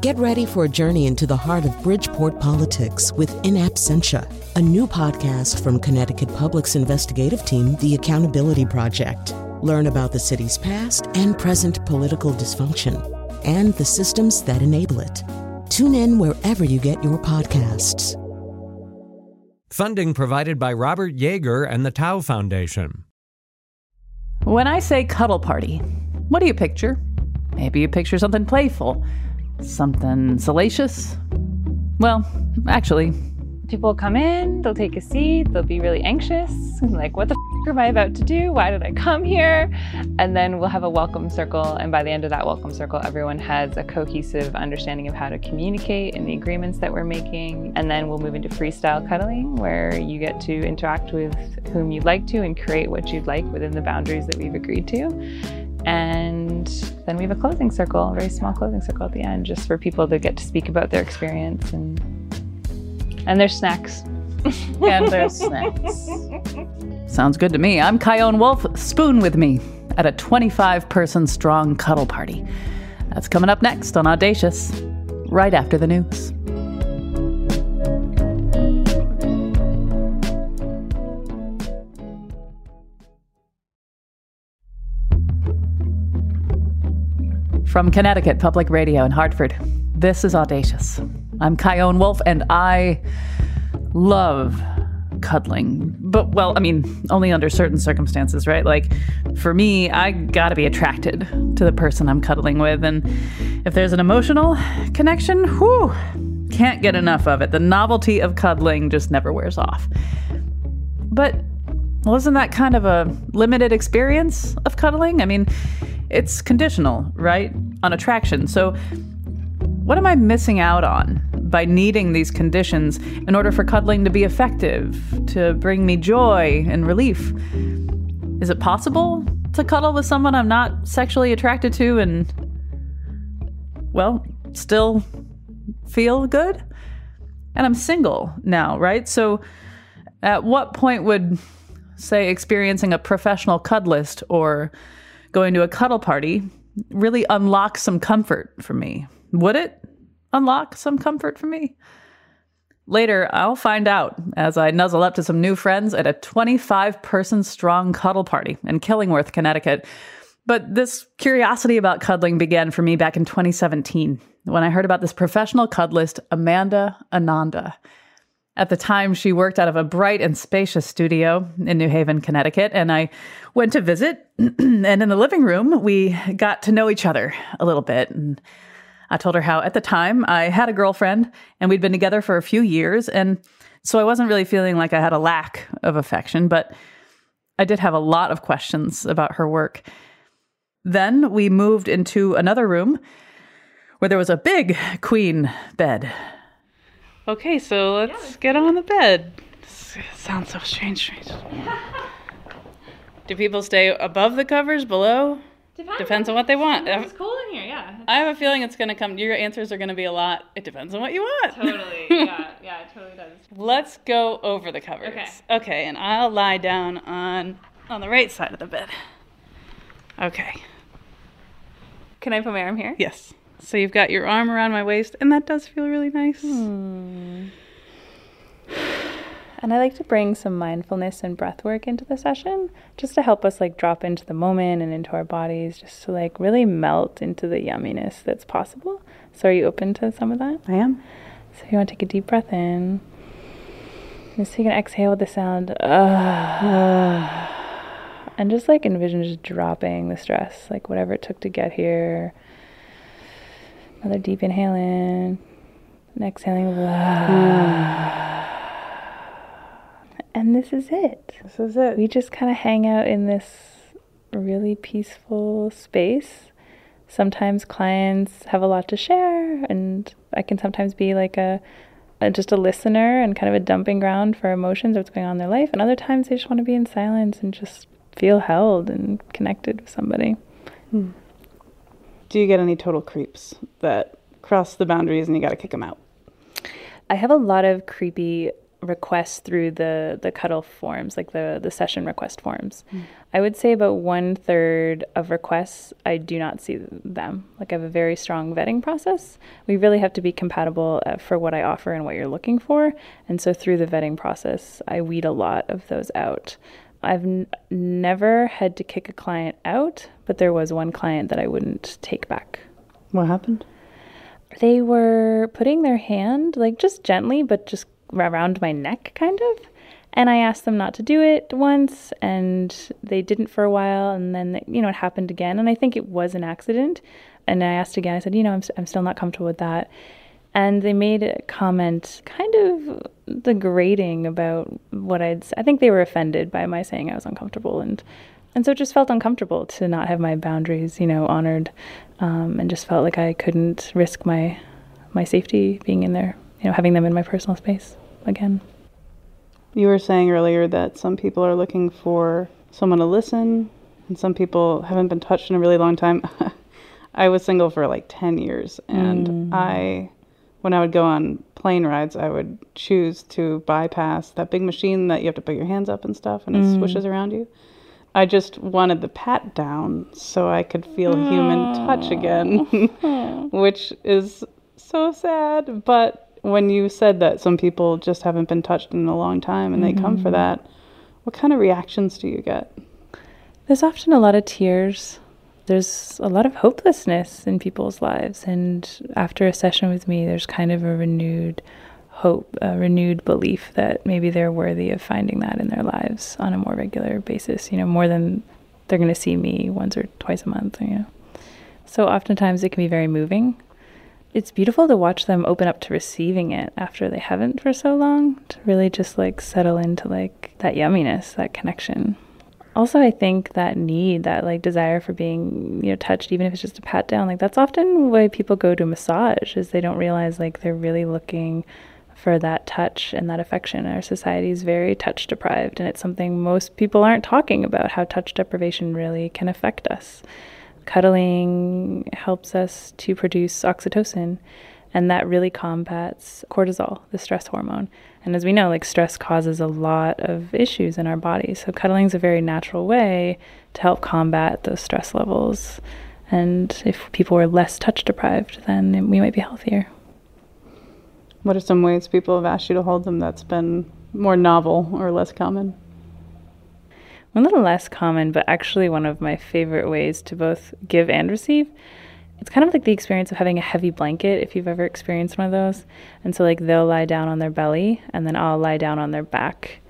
Get ready for a journey into the heart of Bridgeport politics with In Absentia, a new podcast from Connecticut Public's investigative team, The Accountability Project. Learn about the city's past and present political dysfunction and the systems that enable it. Tune in wherever you get your podcasts. Funding provided by Robert Yeager and the Tow Foundation. When I say cuddle party, what do you picture? Maybe you picture something playful, something salacious. Well, actually, people come in, they'll take a seat, they'll be really anxious, like, what the f- am I about to do? Why did I come here? And then we'll have a welcome circle. And by the end of that welcome circle, everyone has a cohesive understanding of how to communicate and the agreements that we're making. And then we'll move into freestyle cuddling, where you get to interact with whom you'd like to and create what you'd like within the boundaries that we've agreed to. And then we have a closing circle, a very small closing circle at the end, just for people to get to speak about their experience and and there's snacks. and there's snacks. Sounds good to me. I'm Chion Wolf. Spoon with me at a 25 person strong cuddle party. That's coming up next on Audacious, right after the news. From Connecticut Public Radio in Hartford, this is Audacious. I'm Chion Wolf, and I love cuddling. But, well, I mean, only under certain circumstances, right? Like, for me, I gotta be attracted to the person I'm cuddling with. And if there's an emotional connection, whew, can't get enough of it. The novelty of cuddling just never wears off. But wasn't that kind of a limited experience of cuddling? I mean, it's conditional, right? On attraction. So, what am I missing out on by needing these conditions in order for cuddling to be effective, to bring me joy and relief? Is it possible to cuddle with someone I'm not sexually attracted to and, well, still feel good? And I'm single now, right? So, at what point would, say, experiencing a professional cuddlist or going to a cuddle party really unlock some comfort for me? Would it unlock some comfort for me? Later, I'll find out as I nuzzle up to some new friends at a 25 person strong cuddle party in Killingworth, Connecticut. But this curiosity about cuddling began for me back in 2017 when I heard about this professional cuddlist, Amanda Ananda. At the time, she worked out of a bright and spacious studio in New Haven, Connecticut, and I went to visit. and in the living room, we got to know each other a little bit. And I told her how at the time I had a girlfriend and we'd been together for a few years. And so I wasn't really feeling like I had a lack of affection, but I did have a lot of questions about her work. Then we moved into another room where there was a big queen bed. Okay, so let's get on the bed. This sounds so strange, strange. Do people stay above the covers, below? Depends. Depends on what they want. It's cool in here, yeah. I have a feeling it's going to come. Your answers are going to be a lot. It depends on what you want. Totally, yeah, yeah, it totally does. Let's go over the covers. Okay. Okay, and I'll lie down on on the right side of the bed. Okay. Can I put my arm here? Yes. So you've got your arm around my waist, and that does feel really nice. Hmm. And I like to bring some mindfulness and breath work into the session just to help us like drop into the moment and into our bodies, just to like really melt into the yumminess that's possible. So, are you open to some of that? I am. So, you want to take a deep breath in. Just you can exhale with the sound. Uh, and just like envision just dropping the stress, like whatever it took to get here. Another deep inhale in. And exhaling. And this is it. This is it. We just kind of hang out in this really peaceful space. Sometimes clients have a lot to share, and I can sometimes be like a, a just a listener and kind of a dumping ground for emotions of what's going on in their life. And other times they just want to be in silence and just feel held and connected with somebody. Hmm. Do you get any total creeps that cross the boundaries and you got to kick them out? I have a lot of creepy requests through the the cuddle forms, like the the session request forms. Mm. I would say about one third of requests I do not see them. Like I have a very strong vetting process. We really have to be compatible uh, for what I offer and what you're looking for, and so through the vetting process, I weed a lot of those out. I've n- never had to kick a client out, but there was one client that I wouldn't take back. What happened? They were putting their hand, like just gently, but just around my neck, kind of. And I asked them not to do it once, and they didn't for a while. And then, you know, it happened again. And I think it was an accident. And I asked again, I said, you know, I'm, I'm still not comfortable with that. And they made a comment kind of degrading about what I'd I think they were offended by my saying I was uncomfortable. And, and so it just felt uncomfortable to not have my boundaries, you know, honored. Um, and just felt like I couldn't risk my, my safety being in there, you know, having them in my personal space again. You were saying earlier that some people are looking for someone to listen, and some people haven't been touched in a really long time. I was single for like 10 years, and mm. I, when I would go on plane rides, I would choose to bypass that big machine that you have to put your hands up and stuff, and it mm. swishes around you. I just wanted the pat down so I could feel human touch again, which is so sad, but when you said that some people just haven't been touched in a long time and mm-hmm. they come for mm-hmm. that, what kind of reactions do you get? There's often a lot of tears. There's a lot of hopelessness in people's lives. And after a session with me, there's kind of a renewed hope, a renewed belief that maybe they're worthy of finding that in their lives on a more regular basis, you know, more than they're going to see me once or twice a month, you know. So oftentimes it can be very moving it's beautiful to watch them open up to receiving it after they haven't for so long to really just like settle into like that yumminess that connection also i think that need that like desire for being you know touched even if it's just a pat down like that's often why people go to massage is they don't realize like they're really looking for that touch and that affection our society is very touch deprived and it's something most people aren't talking about how touch deprivation really can affect us Cuddling helps us to produce oxytocin, and that really combats cortisol, the stress hormone. And as we know, like stress causes a lot of issues in our bodies. So cuddling is a very natural way to help combat those stress levels. And if people were less touch deprived, then we might be healthier. What are some ways people have asked you to hold them that's been more novel or less common? a little less common, but actually one of my favorite ways to both give and receive. It's kind of like the experience of having a heavy blanket, if you've ever experienced one of those. And so, like, they'll lie down on their belly, and then I'll lie down on their back.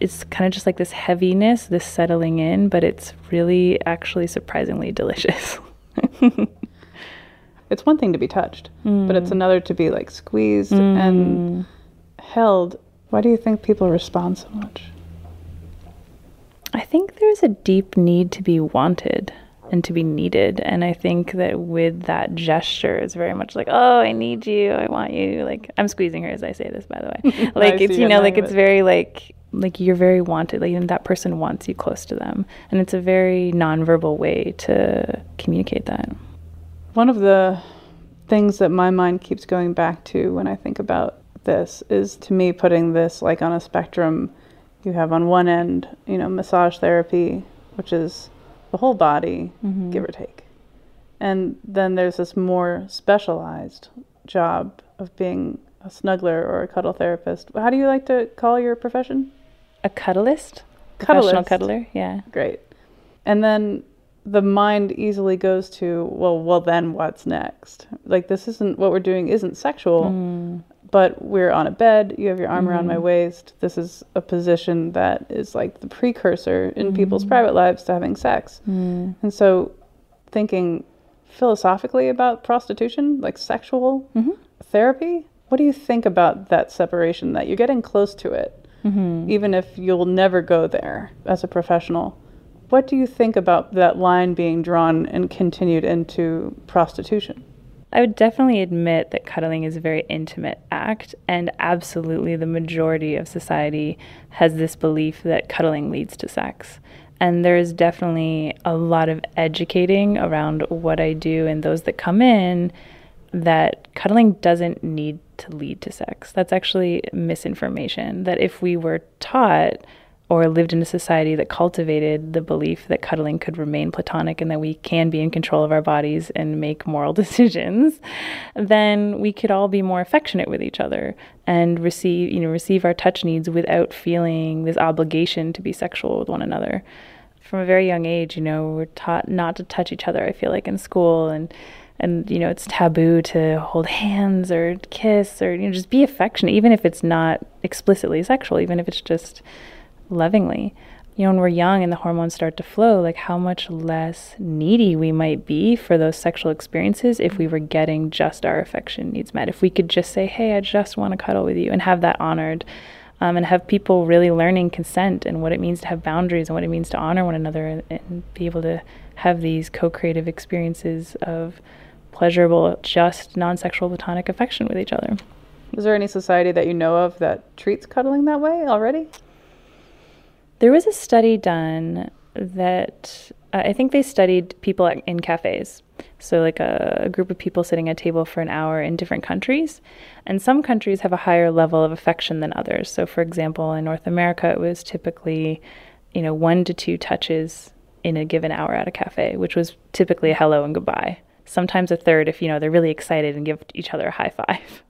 It's kind of just like this heaviness, this settling in, but it's really actually surprisingly delicious. it's one thing to be touched, mm. but it's mm. another to be like squeezed mm. and held. Why do you think people respond so much? I think there's a deep need to be wanted and to be needed. And I think that with that gesture, it's very much like, oh, I need you, I want you. Like I'm squeezing her as I say this, by the way. Like it's you know, like it's very like like you're very wanted. Like that person wants you close to them, and it's a very nonverbal way to communicate that. One of the things that my mind keeps going back to when I think about this is to me putting this like on a spectrum you have on one end, you know, massage therapy, which is the whole body, mm-hmm. give or take. And then there's this more specialized job of being a snuggler or a cuddle therapist. How do you like to call your profession? A cuddlist? Professional cuddler, yeah. Great. And then the mind easily goes to, well, well, then what's next? Like this isn't what we're doing isn't sexual. Mm but we're on a bed. You have your arm mm-hmm. around my mm-hmm. waist. This is a position that is like the precursor in mm-hmm. people's private lives to having sex. Mm. And so, thinking philosophically about prostitution, like sexual mm-hmm. therapy, what do you think about that separation? That you're getting close to it, mm-hmm. even if you'll never go there as a professional. What do you think about that line being drawn and continued into prostitution? I would definitely admit that cuddling is a very intimate act, and absolutely the majority of society has this belief that cuddling leads to sex. And there is definitely a lot of educating around what I do, and those that come in that cuddling doesn't need to lead to sex. That's actually misinformation. That if we were taught or lived in a society that cultivated the belief that cuddling could remain platonic and that we can be in control of our bodies and make moral decisions, then we could all be more affectionate with each other and receive, you know, receive our touch needs without feeling this obligation to be sexual with one another. From a very young age, you know, we're taught not to touch each other, I feel like in school and and you know it's taboo to hold hands or kiss or you know just be affectionate even if it's not explicitly sexual even if it's just lovingly. You know, when we're young and the hormones start to flow, like how much less needy we might be for those sexual experiences if we were getting just our affection needs met. If we could just say, hey, I just want to cuddle with you and have that honored. Um, and have people really learning consent and what it means to have boundaries and what it means to honor one another and, and be able to have these co creative experiences of pleasurable, just non sexual platonic affection with each other. Is there any society that you know of that treats cuddling that way already? There was a study done that uh, I think they studied people in cafes. So, like a, a, group of people sitting at a table for an hour in different countries. And some countries have a higher level of affection than others. So, for example, in North America, it was typically, you know, one to two touches in a given hour at a cafe, which was typically a hello and goodbye. Sometimes a third if, you know, they're really excited and give each other a high five.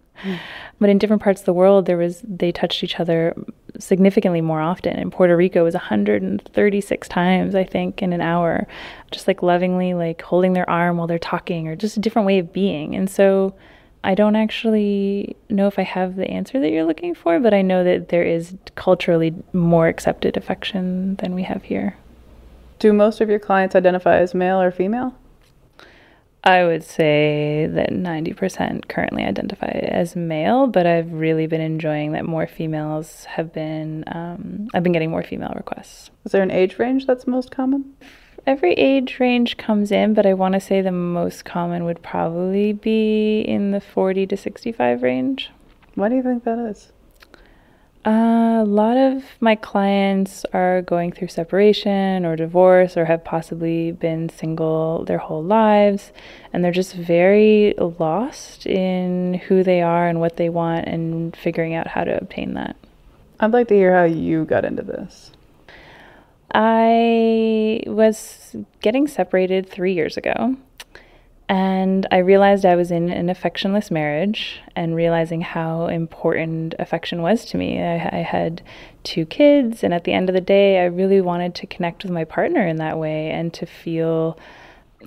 But in different parts of the world, there was they touched each other significantly more often. In Puerto Rico, it was 136 times, I think, in an hour, just like lovingly, like holding their arm while they're talking, or just a different way of being. And so, I don't actually know if I have the answer that you're looking for, but I know that there is culturally more accepted affection than we have here. Do most of your clients identify as male or female? I would say that 90% currently identify as male, but I've really been enjoying that more females have been, um, I've been getting more female requests. Is there an age range that's most common? Every age range comes in, but I want to say the most common would probably be in the 40 to 65 range. Why do you think that is? Uh, a lot of my clients are going through separation or divorce or have possibly been single their whole lives, and they're just very lost in who they are and what they want and figuring out how to obtain that. I'd like to hear how you got into this. I was getting separated three years ago. And I realized I was in an affectionless marriage and realizing how important affection was to me. I, I, had two kids, and at the end of the day, I really wanted to connect with my partner in that way and to feel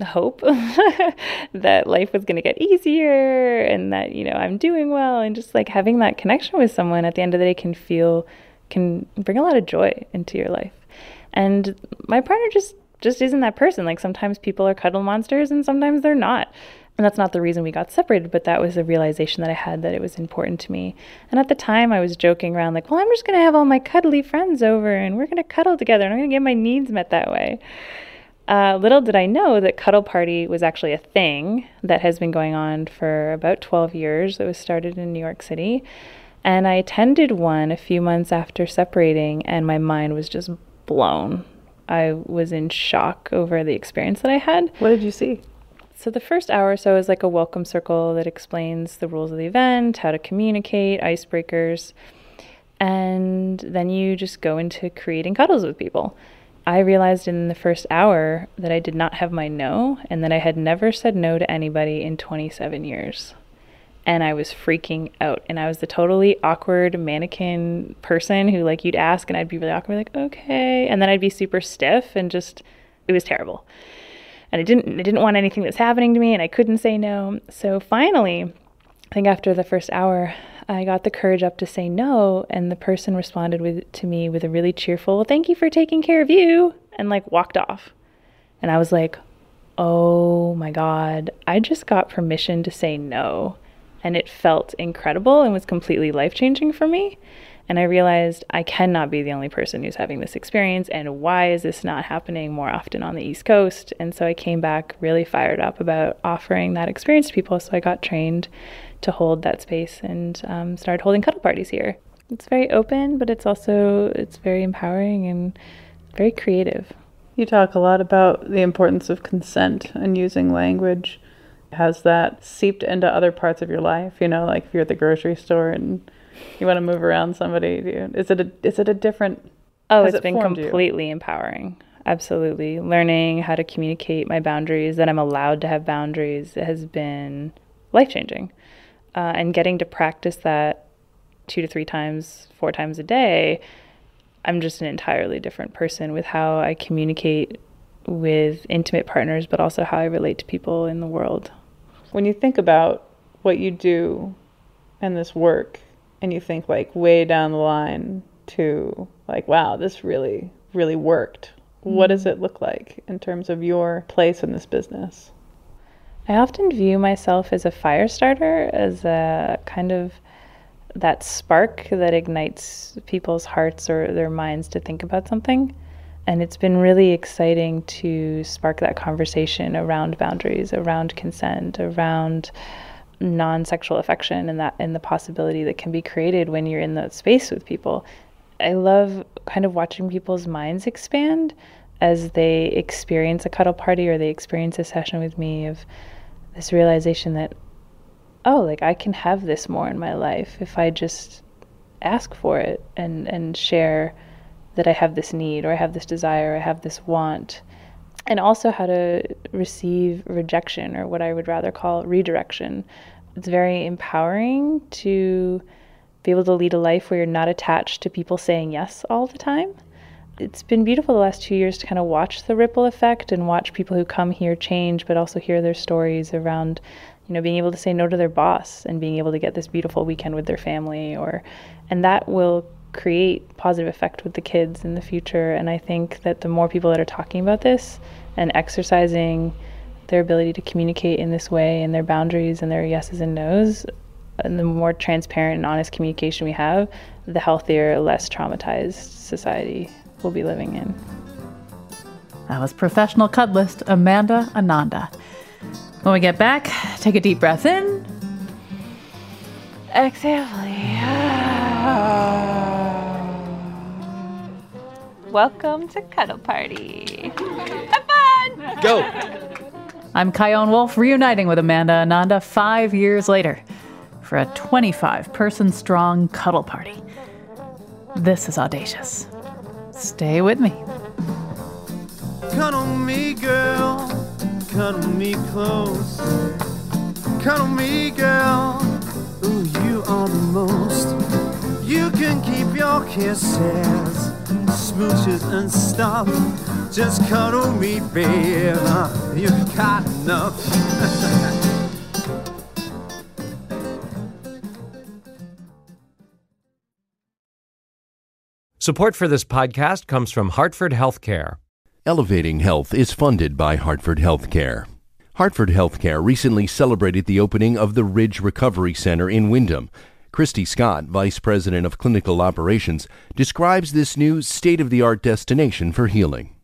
hope that life was going to get easier and that, you know, I'm doing well. And just like having that connection with someone at the end of the day can feel, can bring a lot of joy into your life. And my partner just just isn't that person. Like sometimes people are cuddle monsters and sometimes they're not. And that's not the reason we got separated, but that was a realization that I had that it was important to me. And at the time, I was joking around, like, well, I'm just going to have all my cuddly friends over and we're going to cuddle together and I'm going to get my needs met that way. Uh, little did I know that Cuddle Party was actually a thing that has been going on for about 12 years. It was started in New York City. And I attended one a few months after separating, and my mind was just blown. I was in shock over the experience that I had. What did you see? So the first hour or so is like a welcome circle that explains the rules of the event, how to communicate, icebreakers, and then you just go into creating cuddles with people. I realized in the first hour that I did not have my no and that I had never said no to anybody in 27 years and I was freaking out. And I was the totally awkward mannequin person who, like, you'd ask and I'd be really awkward, like, okay. And then I'd be super stiff and just, it was terrible. And I didn't, I didn't want anything that's happening to me and I couldn't say no. So finally, I think after the first hour, I got the courage up to say no. And the person responded with, to me with a really cheerful, thank you for taking care of you, and like walked off. And I was like, oh my God, I just got permission to say no and it felt incredible and was completely life changing for me. And I realized I cannot be the only person who's having this experience, and why is this not happening more often on the East Coast? And so I came back really fired up about offering that experience to people. So I got trained to hold that space and um, started holding cuddle parties here. It's very open, but it's also it's very empowering and very creative. You talk a lot about the importance of consent and using language Has that seeped into other parts of your life? You know, like if you're at the grocery store and you want to move around somebody, do you, is it a is it a different? Oh, it's it been formed you? completely empowering. Absolutely. Learning how to communicate my boundaries, that I'm allowed to have boundaries, has been life changing. Uh, and getting to practice that two to three times, four times a day, I'm just an entirely different person with how I communicate with intimate partners, but also how I relate to people in the world. When you think about what you do and this work, and you think like way down the line to like, wow, this really, really worked. What does mm-hmm. it look like in terms of your place in this business? I often view myself as a fire starter, as a kind of that spark that ignites people's hearts or their minds to think about something. And it's been really exciting to spark that conversation around boundaries, around consent, around non-sexual affection and that and the possibility that can be created when you're in that space with people. I love kind of watching people's minds expand as they experience a cuddle party or they experience a session with me of this realization that oh like i can have this more in my life if i just ask for it and and share that i have this need or i have this desire or i have this want. And also how to receive rejection or what i would rather call redirection. It's very empowering to be able to lead a life where you're not attached to people saying yes all the time. It's been beautiful the last two years to kind of watch the ripple effect and watch people who come here change, but also hear their stories around, you know, being able to say no to their boss and being able to get this beautiful weekend with their family, or, and that will create positive effect with the kids in the future. And I think that the more people that are talking about this and exercising their ability to communicate in this way and their boundaries and their yeses and nos, and the more transparent and honest communication we have, the healthier, less traumatized society we'll be living in. That was professional cuddlist Amanda Ananda. When we get back, take a deep breath in. Exhale. Welcome to Cuddle Party. Have fun! Go. I'm Chion Wolf, reuniting with Amanda Ananda five years later for a 25 person strong cuddle party. This is audacious. Stay with me. Cuddle me, girl. Cuddle me close. Cuddle me, girl. Ooh, you are the most. You can keep your kisses, smooches and stuff. Just cuddle me, babe. You've got enough. Support for this podcast comes from Hartford Healthcare. Elevating Health is funded by Hartford Healthcare. Hartford Healthcare recently celebrated the opening of the Ridge Recovery Center in Windham. Christy Scott, Vice President of Clinical Operations, describes this new state of the art destination for healing.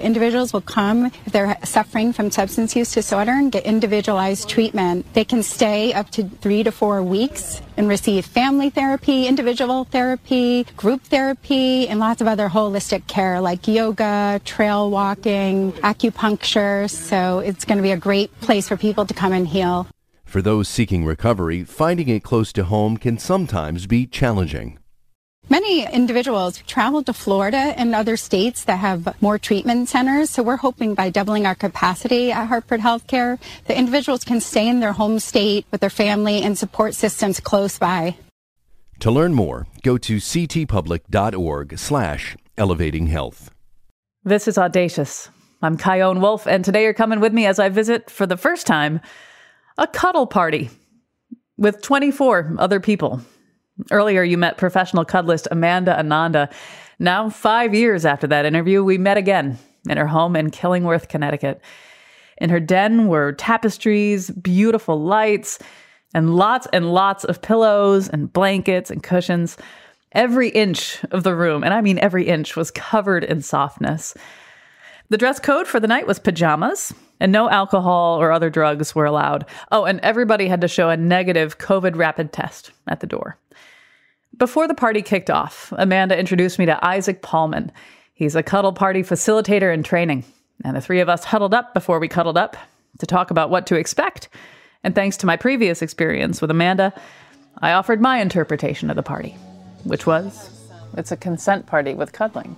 Individuals will come if they're suffering from substance use disorder and get individualized treatment. They can stay up to three to four weeks and receive family therapy, individual therapy, group therapy, and lots of other holistic care like yoga, trail walking, acupuncture. So it's going to be a great place for people to come and heal. For those seeking recovery, finding it close to home can sometimes be challenging. Many individuals travel to Florida and other states that have more treatment centers. So we're hoping by doubling our capacity at Hartford Healthcare, the individuals can stay in their home state with their family and support systems close by. To learn more, go to ctpublic.org slash elevating health. This is Audacious. I'm Chion Wolf, and today you're coming with me as I visit, for the first time, a cuddle party with 24 other people. Earlier, you met professional cuddlist Amanda Ananda. Now, five years after that interview, we met again in her home in Killingworth, Connecticut. In her den were tapestries, beautiful lights, and lots and lots of pillows and blankets and cushions. Every inch of the room, and I mean every inch, was covered in softness. The dress code for the night was pajamas, and no alcohol or other drugs were allowed. Oh, and everybody had to show a negative COVID rapid test at the door. Before the party kicked off, Amanda introduced me to Isaac Paulman. He's a cuddle party facilitator in training, and the three of us huddled up before we cuddled up to talk about what to expect And thanks to my previous experience with Amanda, I offered my interpretation of the party, which was it's a consent party with cuddling.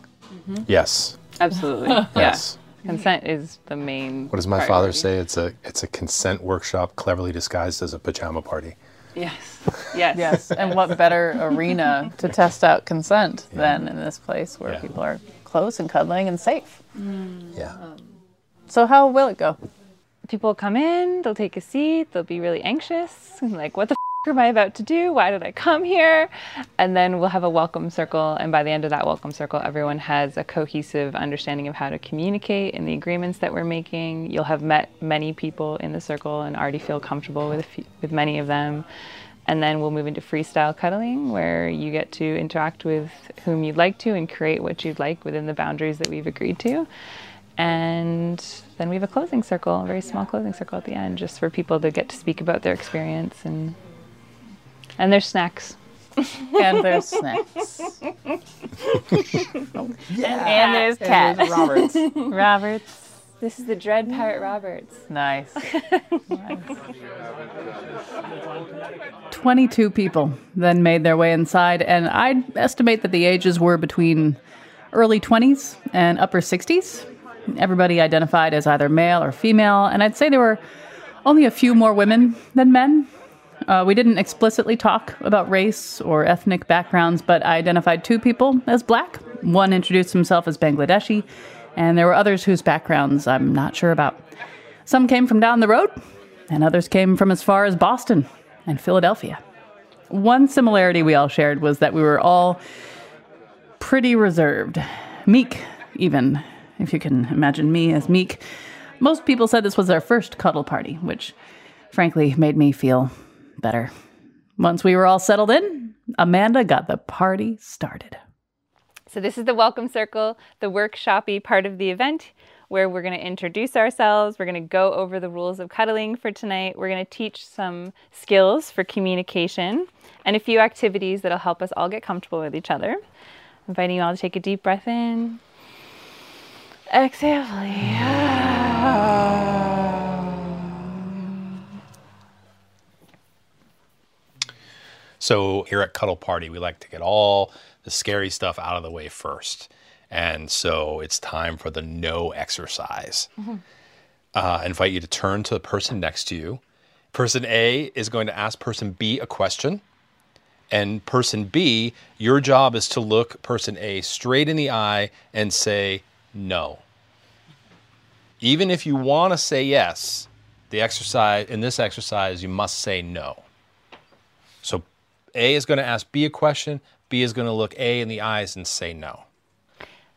Yes. Absolutely. Yes. Consent is the main. What does my part. father say? It's a it's a consent workshop cleverly disguised as a pajama party. Yes. Yes. Yes, and what better arena to test out consent than in this place where Yeah. people are close and cuddling and safe. Mm. Yeah. So, how will it go? People come in, they'll take a seat, they'll be really anxious, like, what the f- am I about to do? Why did I come here? And then we'll have a welcome circle. And by the end of that welcome circle, everyone has a cohesive understanding of how to communicate in the agreements that we're making. You'll have met many people in the circle and already feel comfortable with, few, with many of them. And then we'll move into freestyle cuddling, where you get to interact with whom you'd like to and create what you'd like within the boundaries that we've agreed to. And then we have a closing circle, a very small closing circle at the end, just for people to get to speak about their experience and and there's snacks. And there's snacks. And there's cat. Roberts. Roberts. This is the Dread Pirate Roberts. Nice. 22 people then made their way inside, and I'd estimate that the ages were between early 20s and upper 60s. Everybody identified as either male or female, and I'd say there were only a few more women than men. Uh, we didn't explicitly talk about race or ethnic backgrounds, but I identified two people as black. One introduced himself as Bangladeshi, and there were others whose backgrounds I'm not sure about. Some came from down the road, and others came from as far as Boston and Philadelphia. One similarity we all shared was that we were all pretty reserved, meek, even, if you can imagine me as meek. Most people said this was our first cuddle party, which frankly made me feel better. Once we were all settled in, Amanda got the party started. So this is the welcome circle, the workshoppy part of the event where we're going to introduce ourselves, we're going to go over the rules of cuddling for tonight, we're going to teach some skills for communication and a few activities that'll help us all get comfortable with each other. Inviting you all to take a deep breath in. Exhale. So here at Cuddle Party, we like to get all the scary stuff out of the way first. And so it's time for the no exercise. Uh, I invite you to turn to the person next to you. Person A is going to ask person B a question. And person B, your job is to look person A straight in the eye and say no. Even if you want to say yes, the exercise in this exercise you must say no. So A is going to ask B a question, B is going to look A in the eyes and say no.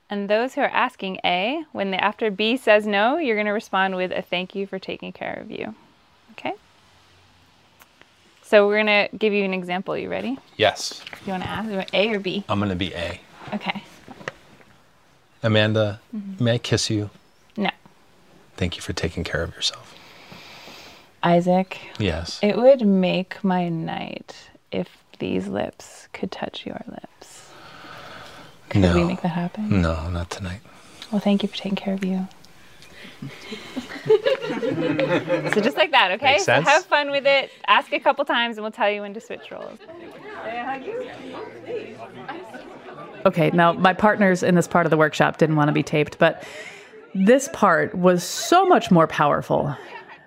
And those who are asking A, when the, after B says no, you're going to respond with a thank you for taking care of you. Okay? So we're going to give you an example. You ready? Yes, You want to ask A or B? I'm going to be A. Okay. Amanda, mm-hmm. may I kiss you? No. Thank you for taking care of yourself. Isaac, Yes. it would make my night if these lips could touch your lips. Could no. we make that happen? No, not tonight. Well, thank you for taking care of you. so just like that, okay? Makes So have fun with it. Ask a couple times, and we'll tell you when to switch roles. Okay, now my partners in this part of the workshop didn't want to be taped, but this part was so much more powerful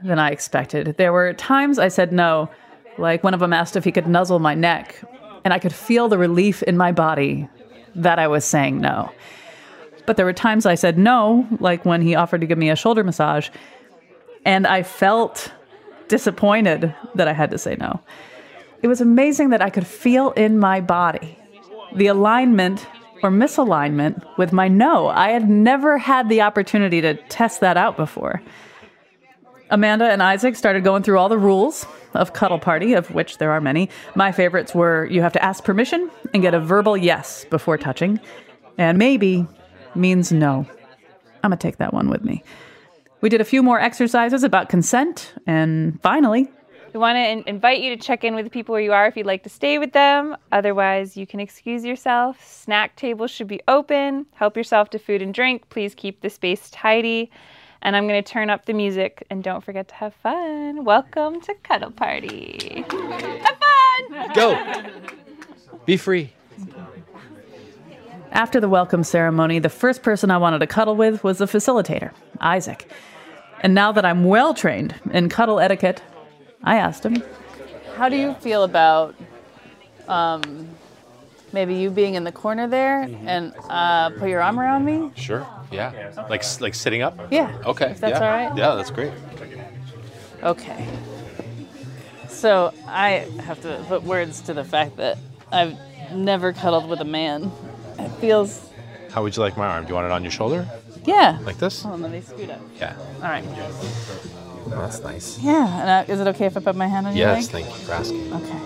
than I expected. There were times I said no, like one of them asked if he could nuzzle my neck, and I could feel the relief in my body that I was saying no. But there were times I said no, like when he offered to give me a shoulder massage, and I felt disappointed that I had to say no. It was amazing that I could feel in my body the alignment or misalignment with my no. I had never had the opportunity to test that out before. Amanda and Isaac started going through all the rules of Cuddle Party, of which there are many. My favorites were you have to ask permission and get a verbal yes before touching, and maybe means no. I'm going to take that one with me. We did a few more exercises about consent, and finally, We want to in- invite you to check in with the people where you are if you'd like to stay with them. Otherwise, you can excuse yourself. Snack tables should be open. Help yourself to food and drink. Please keep the space tidy. And I'm going to turn up the music and don't forget to have fun. Welcome to Cuddle Party. Have fun! Go. Be free. After the welcome ceremony, the first person I wanted to cuddle with was the facilitator, Isaac. And now that I'm well trained in cuddle etiquette, I asked him, How do you feel about um, maybe you being in the corner there and uh, put your arm around me? Sure. Yeah. Like like sitting up. Yeah. Okay. If that's yeah. all right. Yeah, that's great. Okay. So I have to put words to the fact that I've never cuddled with a man. It feels, How would you like my arm? Do you want it on your shoulder? yeah. Like this? Hold on, let me scoot up. Yeah. All right. That's nice. Yeah. And uh, is it okay if I put my hand on your Yes, thank you for asking. Okay.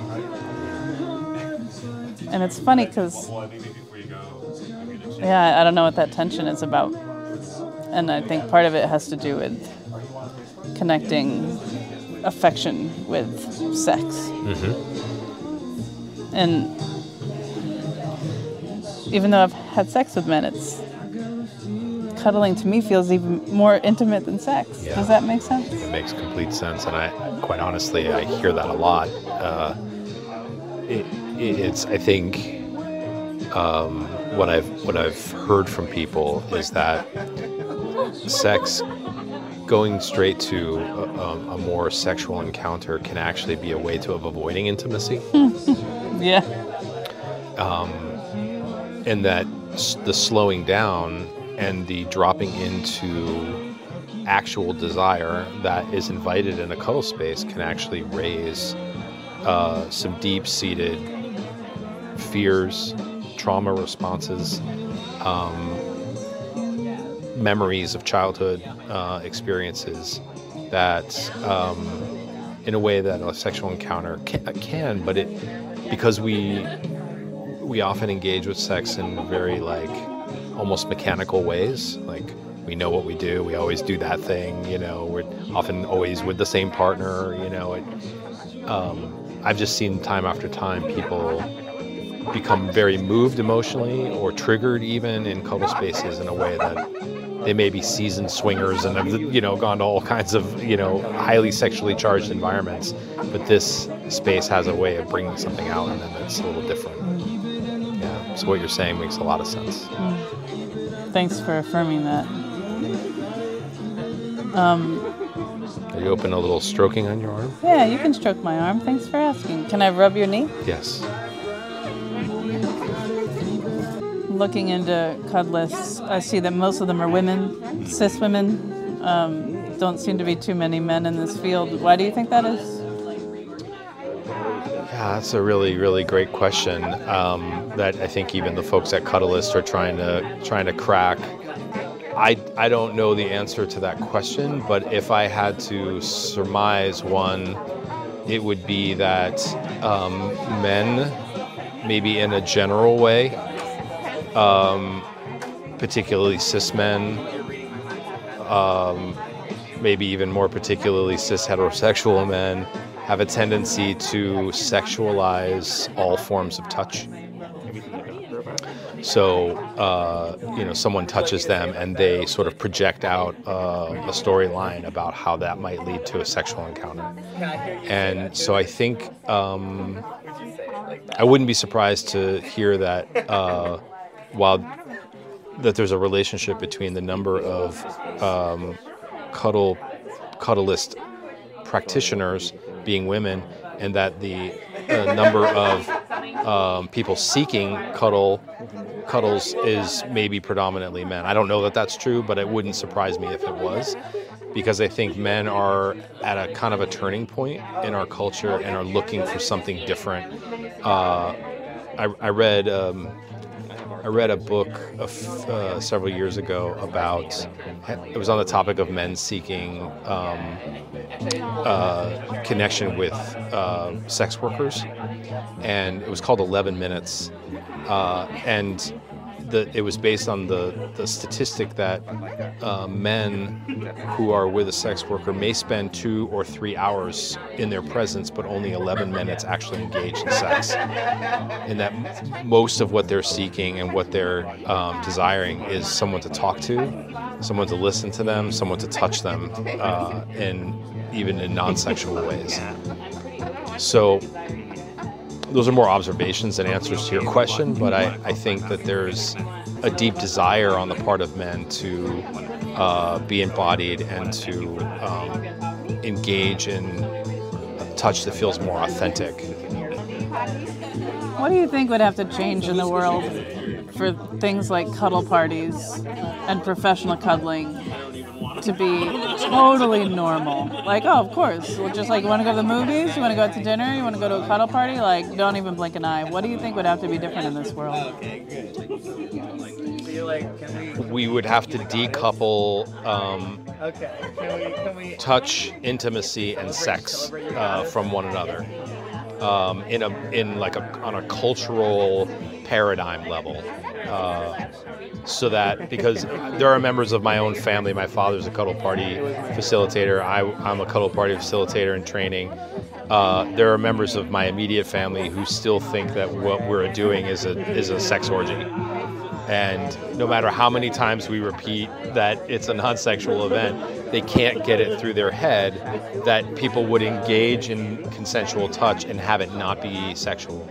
And it's funny because, yeah, I don't know what that tension is about. And I think part of it has to do with connecting affection with sex. And even though I've had sex with men, it's cuddling to me feels even more intimate than sex. Yeah. Does that make sense? It makes complete sense, and I, quite honestly, I hear that a lot. Uh, it, it's, I think, um, what I've what I've heard from people is that sex, going straight to a, um, a more sexual encounter, can actually be a way to of avoiding intimacy. Yeah. Um, and that s- the slowing down and the dropping into actual desire that is invited in a cuddle space can actually raise uh, some deep-seated fears, trauma responses, um, memories of childhood uh, experiences that, um, in a way that a sexual encounter can, can but it because we we often engage with sex in very like almost mechanical ways like we know what we do we always do that thing you know we're often always with the same partner you know it, um, i've just seen time after time people become very moved emotionally or triggered even in cuddle spaces in a way that they may be seasoned swingers and have you know gone to all kinds of you know highly sexually charged environments but this space has a way of bringing something out and then it's a little different yeah so what you're saying makes a lot of sense Thanks for affirming that. Um, are you open a little stroking on your arm Yeah, you can stroke my arm. Thanks for asking. Can I rub your knee? yes Looking into cuddlists, I see that most of them are women, cis women. Um, don't seem to be too many men in this field. Why do you think that is? Yeah, that's a really, really great question um, that I think even the folks at Cuddlist are trying to trying to crack. I, I don't know the answer to that question, but if I had to surmise one, it would be that um, men, maybe in a general way, um, particularly cis men, um, maybe even more particularly cis heterosexual men, have a tendency to sexualize all forms of touch. So, uh, you know, someone touches them and they sort of project out uh, a storyline about how that might lead to a sexual encounter. And so I think um, I wouldn't be surprised to hear that uh, while that there's a relationship between the number of um, cuddle cuddlist practitioners being women and that the uh, number of um, people seeking cuddle cuddles is maybe predominantly men. I don't know that that's true, but it wouldn't surprise me if it was, because I think men are at a kind of a turning point in our culture and are looking for something different. Uh, I, I read. Um, I read a book uh, several years ago about it was on the topic of men seeking um, uh, connection with uh, sex workers, and it was called 11 Minutes, uh, and the, it was based on the, the statistic that uh, men who are with a sex worker may spend two or three hours in their presence, but only 11 minutes actually engage in sex. And that most of what they're seeking and what they're um, desiring is someone to talk to someone to listen to them, someone to touch them, uh, in even in non-sexual ways. So those are more observations than answers to your question, but I, I think that there's a deep desire on the part of men to uh, be embodied and to um, engage in a touch that feels more authentic. What do you think would have to change in the world for things like cuddle parties and professional cuddling to be totally normal? Like, oh, of course. Well, just like you want to go to the movies, you want to go out to dinner, you want to go to a cuddle party, like, don't even blink an eye. What do you think would have to be different in this world? Okay, good. We would have to decouple um, touch, intimacy, and sex uh, from one another um, in a in like a on a cultural paradigm level. Uh, so that because there are members of my own family, my father's a cuddle party facilitator. I, I'm a cuddle party facilitator in training. Uh, there are members of my immediate family who still think that what we're doing is a is a sex orgy. And no matter how many times we repeat that it's a non sexual event, they can't get it through their head that people would engage in consensual touch and have it not be sexual.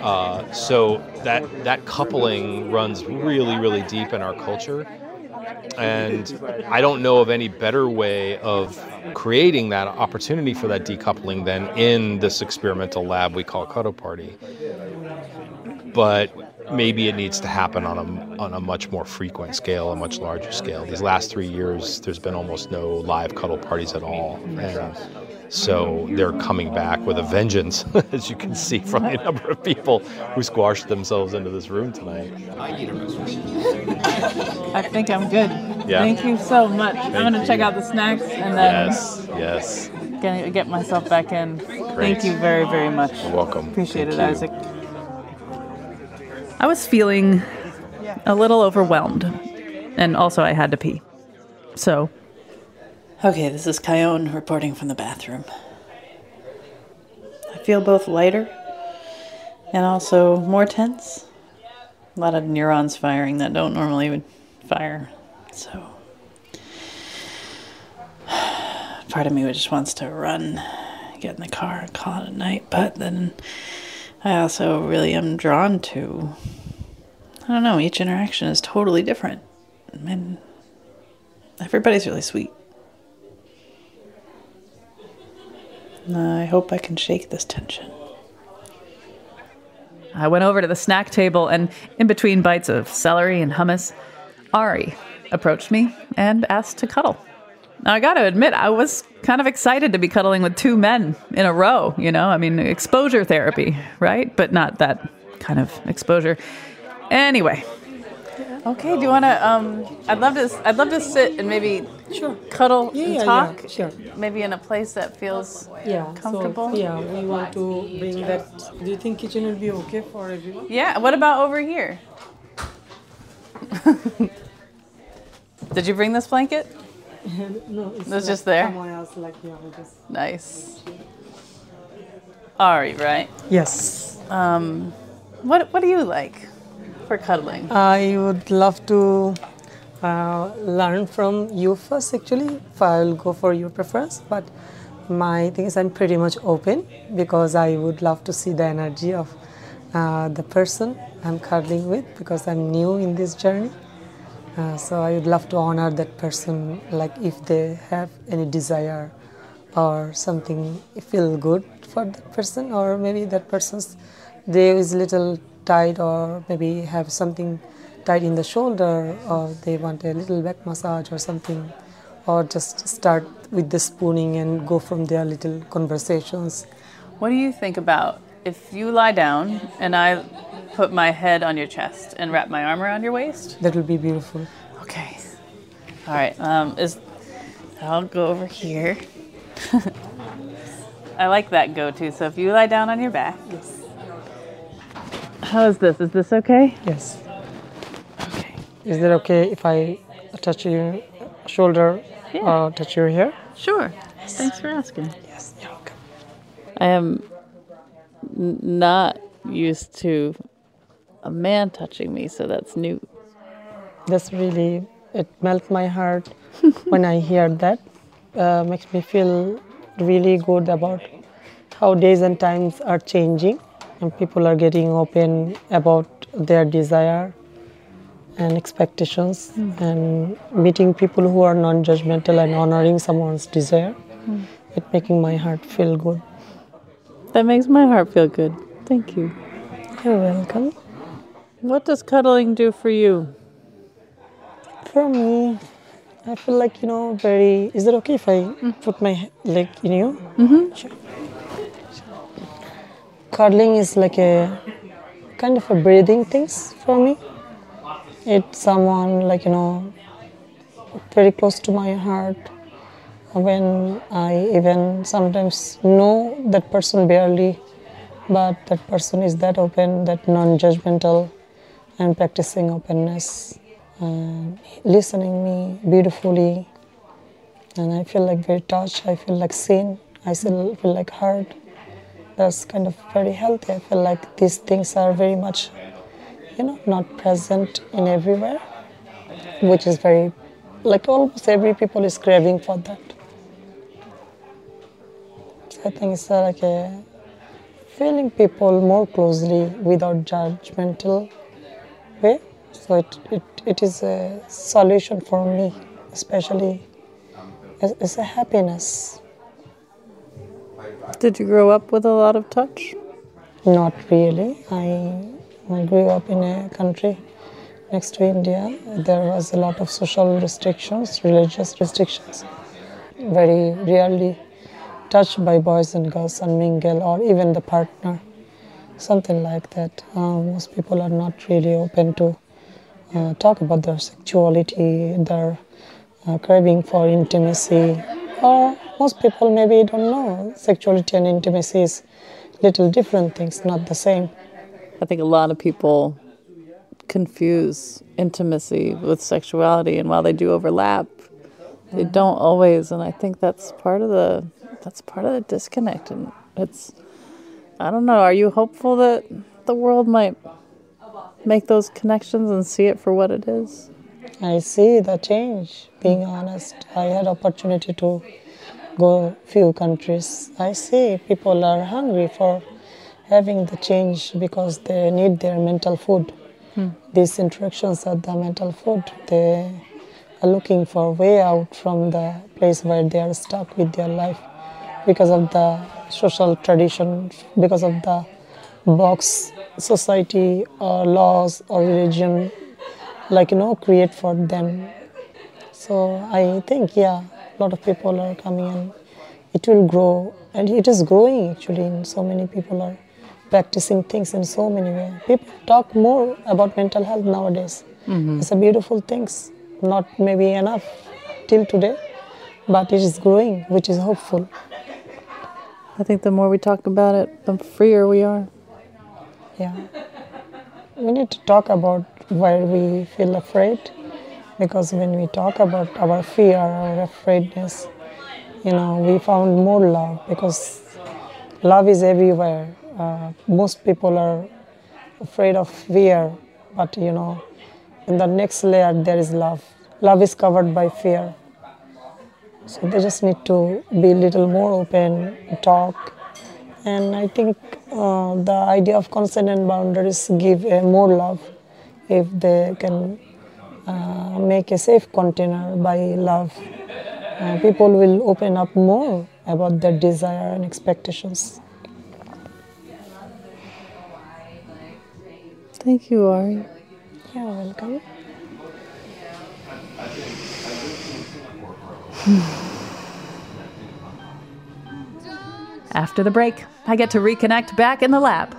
Uh, so that, that coupling runs really, really deep in our culture. And I don't know of any better way of creating that opportunity for that decoupling than in this experimental lab we call Cuddle Party. But maybe it needs to happen on a, on a much more frequent scale, a much larger scale. These last three years, there's been almost no live cuddle parties at all. And so they're coming back with a vengeance, as you can see from the number of people who squashed themselves into this room tonight. I think I'm good. Yeah. Thank you so much. I'm going to check out the snacks and then Yes, yes. get, get myself back in. Thank you very, very much. You're welcome. Appreciate it, you. Isaac. I was feeling a little overwhelmed, and also I had to pee. So, Okay, this is Chion reporting from the bathroom. I feel both lighter and also more tense. A lot of neurons firing that don't normally would fire. So, part of me just wants to run, get in the car, and call it a night. But then I also really am drawn to, I don't know, each interaction is totally different. And everybody's really sweet. I hope I can shake this tension. I went over to the snack table, and in between bites of celery and hummus, Ari approached me and asked to cuddle. Now, I gotta admit, I was kind of excited to be cuddling with two men in a row, you know? I mean, exposure therapy, right? But not that kind of exposure. Anyway. Okay, do you wanna, um, I'd love to, I'd love to sit and maybe Sure. cuddle Yeah, and yeah, talk. yeah, sure. Maybe in a place that feels Yeah. comfortable. So, yeah, we want to bring that. Do you think kitchen will be okay for everyone? Yeah, what about over here? Did you bring this blanket? no, it's, It's just there? Else, like yeah, just. Nice. Ari, right? Yes. Um, what what do you like for cuddling? I would love to uh, learn from you first. Actually, if I'll go for your preference, but my thing is I'm pretty much open because I would love to see the energy of uh, the person I'm cuddling with because I'm new in this journey. Uh, so I would love to honor that person, like if they have any desire or something feel good for that person, or maybe that person's day is little tight, or maybe have something tight in the shoulder, or they want a little back massage or something, or just start with the spooning and go from there little conversations. What do you think about if you lie down and I put my head on your chest and wrap my arm around your waist? That will be beautiful. Okay. All right. Um, is I'll go over here. I like that go to. So if you lie down on your back. Yes. How is this? Is this okay? Yes. Okay. Is that okay if I touch your shoulder or touch your hair? Sure. Thanks for asking. Yes. You're welcome. I am not used to a man touching me, so that's new. That's really it melts my heart when I hear that. Uh, makes me feel really good about how days and times are changing and people are getting open about their desire and expectations Mm. and meeting people who are non-judgmental and honoring someone's desire Mm. it making my heart feel good That makes my heart feel good. Thank you. you're welcome What does cuddling do for you? for me i feel like you know very is it okay if i put my leg in you Mm-hmm. Sure. cuddling is like a kind of a breathing things for me it's someone like you know very close to my heart when i even sometimes know that person barely but that person is that open that non-judgmental and practicing openness and listening me beautifully and i feel like very touched i feel like seen i still feel like heard. That's kind of very healthy. I feel like these things are very much you know not present in everywhere which is very like almost every people is craving for that so i think it's uh, like a feeling people more closely without judgmental way so it, it, it is a solution for me especially it's, it's a happiness Did you grow up with a lot of touch? Not really. I, I grew up in a country next to India. There was a lot of social restrictions, religious restrictions. Very rarely touched by boys and girls and mingle or even the partner. Something like that. Uh, most people are not really open to uh, talk about their sexuality, their uh, craving for intimacy, or most people maybe don't know sexuality and intimacy is little different things, not the same. I think a lot of people confuse intimacy with sexuality, and while they do overlap, they don't always. And I think that's part of the that's part of the disconnect. And it's I don't know. Are you hopeful that the world might make those connections and see it for what it is? I see the change. Being honest, I had opportunity to go few countries. I see people are hungry for having the change because they need their mental food. Hmm. These interactions are the mental food. They are looking for a way out from the place where they are stuck with their life because of the social tradition, because of the box society or laws or religion like you know create for them so i think yeah a lot of people are coming and it will grow and it is growing actually and so many people are practicing things in so many ways people talk more about mental health nowadays mm-hmm. it's a beautiful thing not maybe enough till today but it is growing which is hopeful I think the more we talk about it, the freer we are. Yeah. We need to talk about where we feel afraid because when we talk about our fear or afraidness, you know, we found more love because love is everywhere. Uh, most people are afraid of fear, but you know, in the next layer there is love. Love is covered by fear. So they just need to be a little more open, talk, and I think uh, the idea of consent and boundaries give uh, more love if they can uh, make a safe container by love. Uh, people will open up more about their desire and expectations. Thank you, Ari. You're welcome. After the break, I get to reconnect back in the lap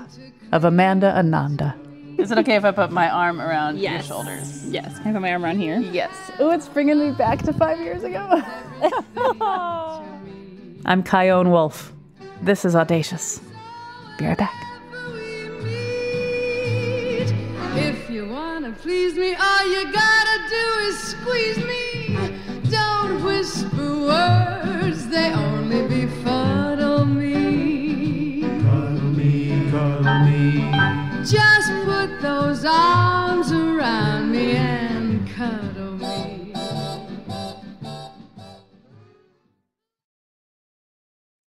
of Amanda Ananda. Is it okay if I put my arm around Yes. your shoulders? Yes. Can I put my arm around here? Yes. Oh, it's bringing me back to five years ago. I'm Chion Wolf. This is Audacious. Be right back. You wanna please me, all you gotta do is squeeze me. Don't whisper words, they only befuddle me. Cuddle me, cuddle me. Just put those arms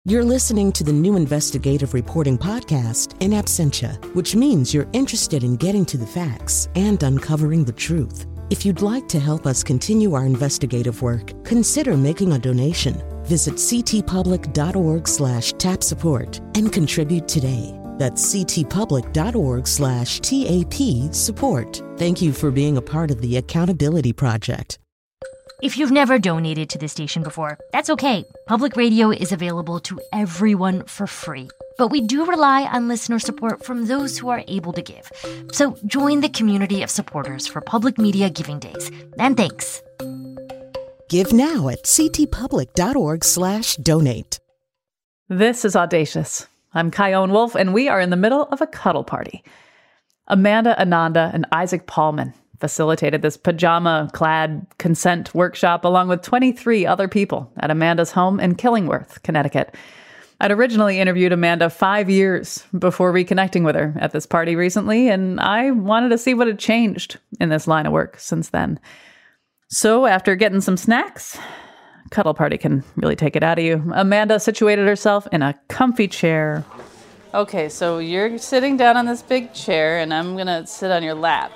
You're listening to the new investigative reporting podcast, In Absentia, which means you're interested in getting to the facts and uncovering the truth. If you'd like to help us continue our investigative work, consider making a donation. Visit ctpublic.org slash tap support and contribute today. That's ctpublic.org slash TAP support. Thank you for being a part of the Accountability Project. If you've never donated to the station before, that's okay. Public radio is available to everyone for free. But we do rely on listener support from those who are able to give. So join the community of supporters for Public Media Giving Days. And thanks. Give now at ctpublic.org slash donate. This is Audacious. I'm Chion Wolf, and we are in the middle of a cuddle party. Amanda Ananda and Isaac Paulman facilitated this pajama clad consent workshop along with 23 other people at Amanda's home in Killingworth, Connecticut. I'd originally interviewed Amanda five years before reconnecting with her at this party recently, and I wanted to see what had changed in this line of work since then. So, after getting some snacks, cuddle party can really take it out of you. Amanda situated herself in a comfy chair. Okay, so you're sitting down on this big chair, and I'm gonna sit on your lap.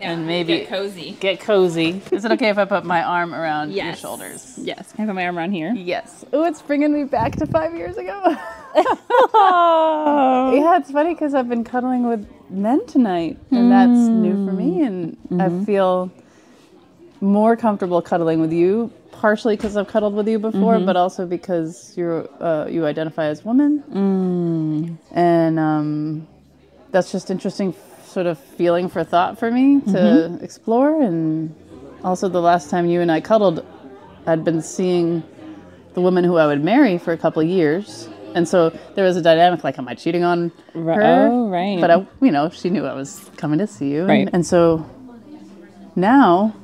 And maybe get cozy. Get cozy. Is it okay if I put my arm around your shoulders? Yes. Can I put my arm around here? Yes. Oh, it's bringing me back to five years ago. yeah, it's funny because I've been cuddling with men tonight, and that's new for me, and I feel more comfortable cuddling with you. Partially because I've cuddled with you before, Mhm. but also because you're uh, you identify as woman, and um, that's just interesting, sort of feeling for thought for me to Mhm. explore. And also, the last time you and I cuddled, I'd been seeing the woman who I would marry for a couple of years. And so there was a dynamic like, am I cheating on her? oh, right. But I, you know, she knew I was coming to see you. And- Right. And, so now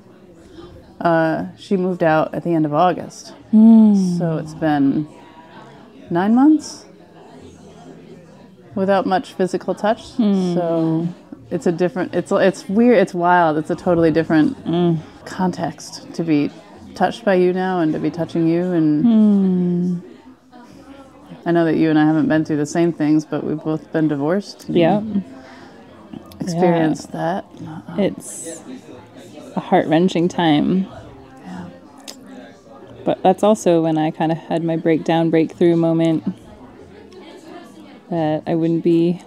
uh, she moved out at the end of August. So it's been nine months without much physical touch. So it's a different. It's it's weird. It's wild. It's a totally different mm. context to be touched by you now and to be touching you and. Hmm. I know that you and I haven't been through the same things, but we've both been divorced. Yeah. Experienced Yeah. that. It's a heart wrenching time. But that's also when I kind of had my breakdown, breakthrough moment that I wouldn't be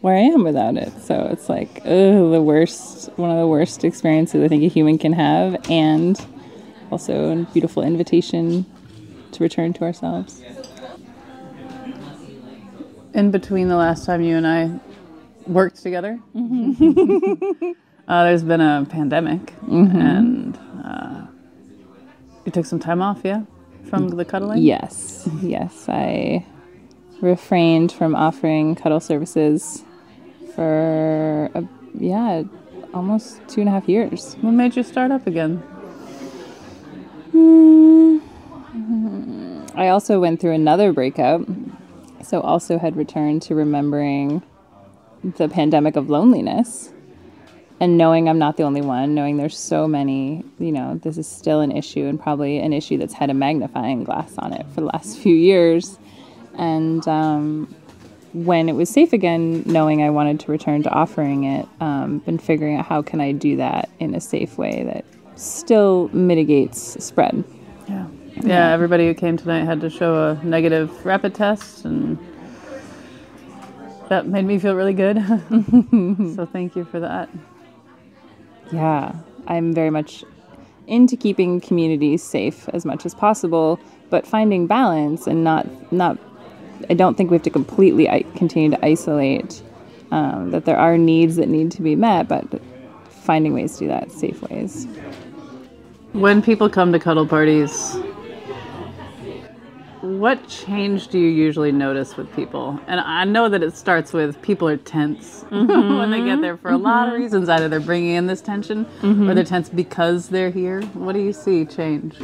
where I am without it. So it's like, ugh, the worst, one of the worst experiences I think a human can have, and also a beautiful invitation to return to ourselves. in between the last time you and I worked together, Mm-hmm. uh, there's been a pandemic, Mhm. and uh, you took some time off, yeah, from the cuddling. Yes, yes. I refrained from offering cuddle services for, a, yeah, almost two and a half years. What made you start up again? I also went through another breakup, so also had returned to remembering the pandemic of loneliness and knowing I'm not the only one, knowing there's so many, you know, this is still an issue and probably an issue that's had a magnifying glass on it for the last few years. And um, when it was safe again, knowing I wanted to return to offering it, um, and figuring out how can I do that in a safe way that still mitigates spread. Yeah. Yeah, everybody who came tonight had to show a negative rapid test, and that made me feel really good. so thank you for that. Yeah, I'm very much into keeping communities safe as much as possible, but finding balance and not not. I don't think we have to completely continue to isolate. Um, that there are needs that need to be met, but finding ways to do that safe ways. When people come to cuddle parties, what change do you usually notice with people? And I know that it starts with people are tense when they get there for a lot of Mhm. reasons. Either they're bringing in this tension or Mhm. they're tense because they're here. What do you see change?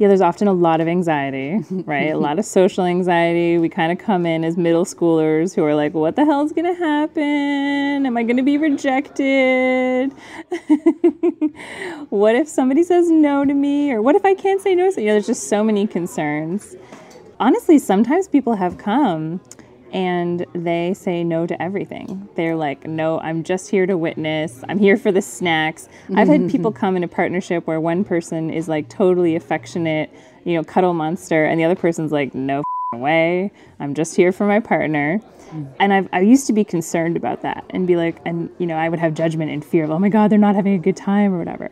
Yeah, there's often a lot of anxiety, right? a lot of social anxiety. We kind of come in as middle schoolers who are like, what the hell's going to happen? Am I going to be rejected? what if somebody says no to me? Or what if I can't say no? So, you know, there's just so many concerns. honestly, sometimes people have come and they say no to everything. They're like, no, I'm just here to witness. I'm here for the snacks. I've had people come in a partnership where one person is like totally affectionate, you know, cuddle monster, and the other person's like, no way. I'm just here for my partner. Mm. And I've, I used to be concerned about that and be like, and, you know, I would have judgment and fear of, oh my God, they're not having a good time or whatever.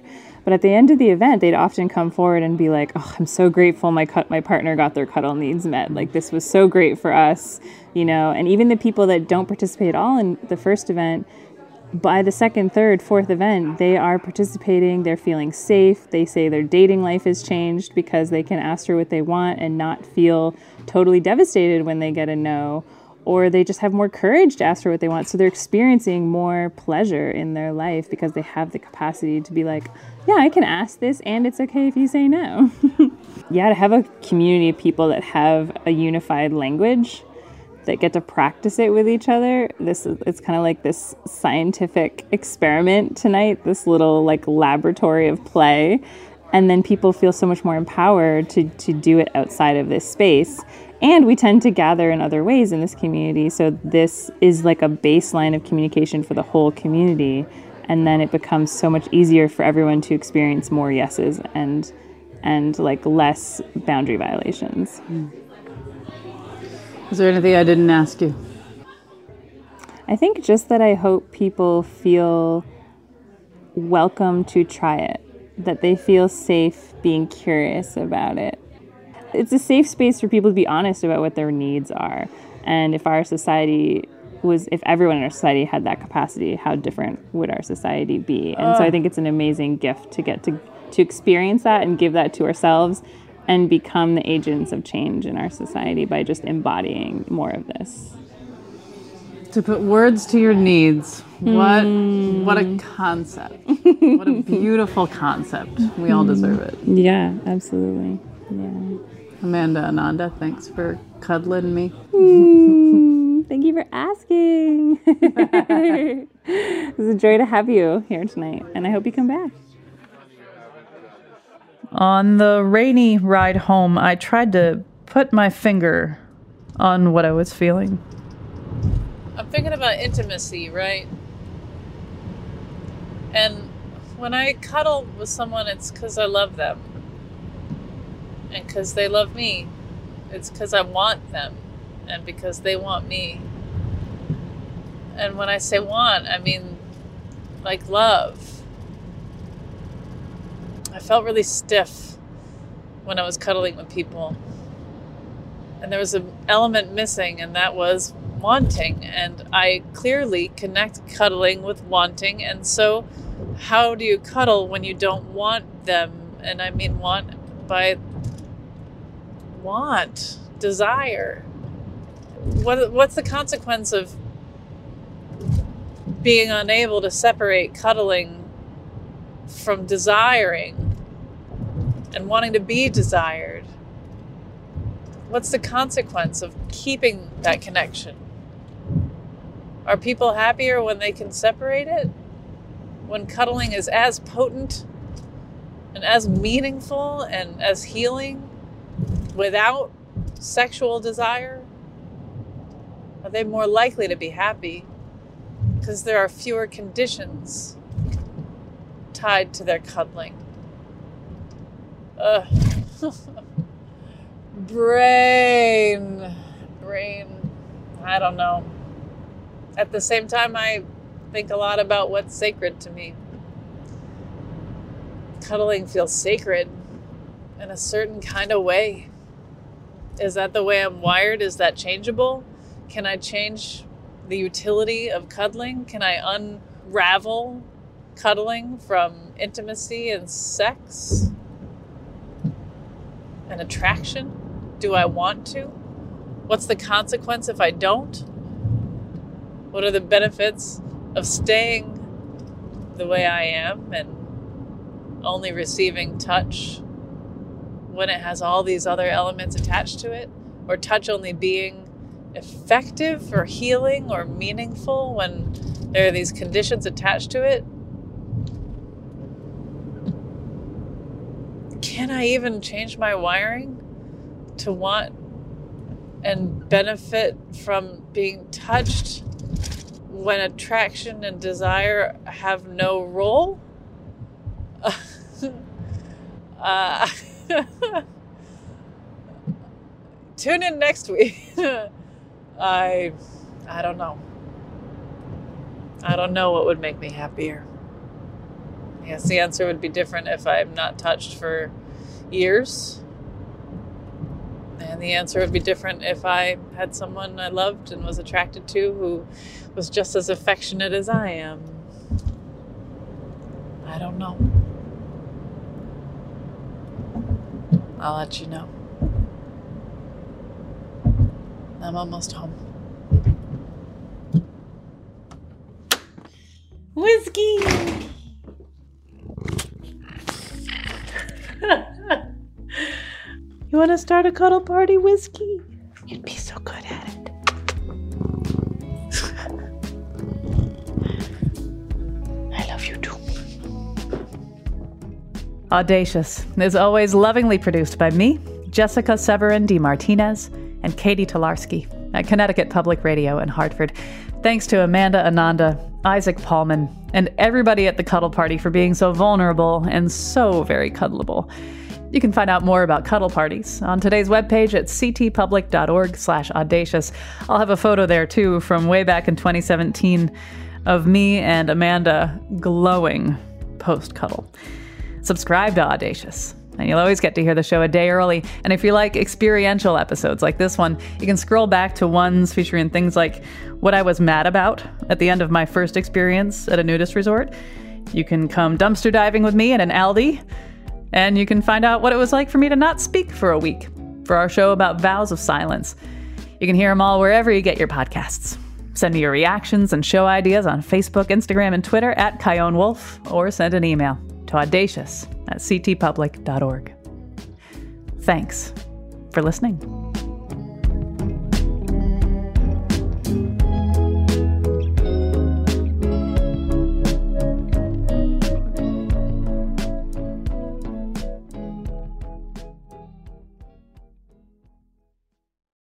But at the end of the event, they'd often come forward and be like, "Oh, I'm so grateful my cut my partner got their cuddle needs met. Like this was so great for us, you know." And even the people that don't participate at all in the first event, by the second, third, fourth event, they are participating. They're feeling safe. They say their dating life has changed because they can ask for what they want and not feel totally devastated when they get a no or they just have more courage to ask for what they want. So they're experiencing more pleasure in their life because they have the capacity to be like, yeah, I can ask this and it's okay if you say no. yeah, to have a community of people that have a unified language that get to practice it with each other. This is it's kind of like this scientific experiment tonight, this little like laboratory of play. And then people feel so much more empowered to, to do it outside of this space and we tend to gather in other ways in this community. So this is like a baseline of communication for the whole community. And then it becomes so much easier for everyone to experience more yeses and and like less boundary violations. Is there anything I didn't ask you? i think just that i hope people feel welcome to try it that they feel safe being curious about it it's a safe space for people to be honest about what their needs are. And if our society was, if everyone in our society had that capacity, how different would our society be? And so I Ah. think it's an amazing gift to get to to experience that and give that to ourselves and become the agents of change in our society by just embodying more of this. To put words to your needs. What what a concept. what a beautiful concept. We all deserve it. Yeah, absolutely. Yeah. Amanda Ananda, thanks for cuddling me. Mm, thank you for asking. it was a joy to have you here tonight, and I hope you come back. On the rainy ride home, I tried to put my finger on what I was feeling. I'm thinking about intimacy, right? And when I cuddle with someone, it's because I love them. And because they love me. It's because I want them. And because they want me. And when I say want, I mean like love. I felt really stiff when I was cuddling with people. And there was an element missing, and that was wanting. And I clearly connect cuddling with wanting. And so, how do you cuddle when you don't want them? And I mean, want by want, desire. What, what's the consequence of being unable to separate cuddling from desiring and wanting to be desired? What's the consequence of keeping that connection? Are people happier when they can separate it? When cuddling is as potent and as meaningful and as healing without sexual desire? Are they more likely to be happy because there are fewer conditions tied to their cuddling? Ugh. brain. Brain. I don't know. At the same time, I think a lot about what's sacred to me. Cuddling feels sacred in a certain kind of way. Is that the way I'm wired? Is that changeable? Can I change the utility of cuddling? Can I unravel cuddling from intimacy and sex and attraction? Do I want to? What's the consequence if I don't? What are the benefits of staying the way I am and only receiving touch when it has all these other elements attached to it? Or touch only being effective or healing or meaningful when there are these conditions attached to it? Can I even change my wiring to want and benefit from being touched when attraction and desire have no role? uh, tune in next week. I I don't know. I don't know what would make me happier. Yes, the answer would be different if I'm not touched for years. And the answer would be different if I had someone I loved and was attracted to who was just as affectionate as I am. I don't know. I'll let you know. I'm almost home. Whiskey! you want to start a cuddle party, Whiskey? You'd be so Audacious is always lovingly produced by me, Jessica Severin D. Martinez, and Catie Talarski at Connecticut Public Radio in Hartford. Thanks to Amanda Ananda, Isaac Paulman, and everybody at the Cuddle Party for being so vulnerable and so very cuddleable. You can find out more about cuddle parties on today's webpage at ctpublic.org slash audacious. I'll have a photo there too from way back in 2017 of me and Amanda glowing post-cuddle. Subscribe to Audacious and you'll always get to hear the show a day early. And if you like experiential episodes like this one, you can scroll back to ones featuring things like what I was mad about at the end of my first experience at a nudist resort. You can come dumpster diving with me in an Aldi, and you can find out what it was like for me to not speak for a week for our show about vows of silence. You can hear them all wherever you get your podcasts. Send me your reactions and show ideas on Facebook, Instagram, and Twitter at Chion Wolf, or send an email to audacious at ctpublic.org. Thanks for listening.